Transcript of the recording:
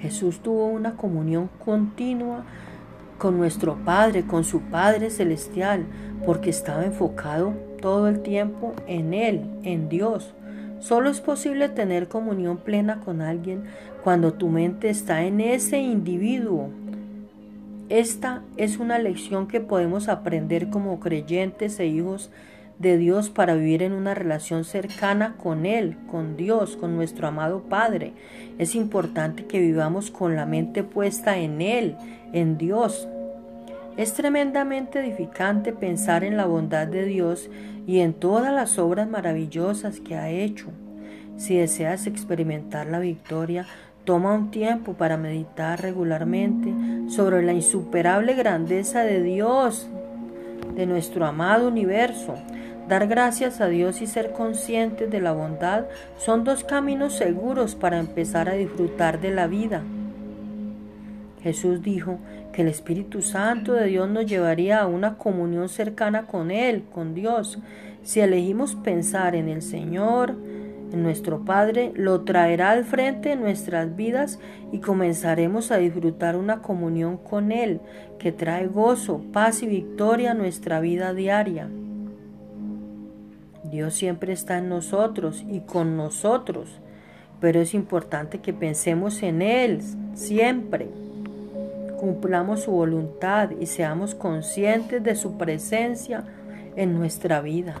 Jesús tuvo una comunión continua con nuestro Padre, con su Padre Celestial, porque estaba enfocado todo el tiempo en Él, en Dios. Solo es posible tener comunión plena con alguien cuando tu mente está en ese individuo. Esta es una lección que podemos aprender como creyentes e hijos Dios para vivir en una relación cercana con Él, con Dios, con nuestro amado Padre. Es importante que vivamos con la mente puesta en Él, en Dios. Es tremendamente edificante pensar en la bondad de Dios y en todas las obras maravillosas que ha hecho. Si deseas experimentar la victoria, toma un tiempo para meditar regularmente sobre la insuperable grandeza de Dios, de nuestro amado universo. Dar gracias a Dios y ser conscientes de la bondad son dos caminos seguros para empezar a disfrutar de la vida. Jesús dijo que el Espíritu Santo de Dios nos llevaría a una comunión cercana con Él, con Dios. Si elegimos pensar en el Señor, en nuestro Padre, lo traerá al frente de nuestras vidas y comenzaremos a disfrutar una comunión con Él que trae gozo, paz y victoria a nuestra vida diaria. Dios siempre está en nosotros y con nosotros, pero es importante que pensemos en Él siempre. Cumplamos su voluntad y seamos conscientes de su presencia en nuestra vida.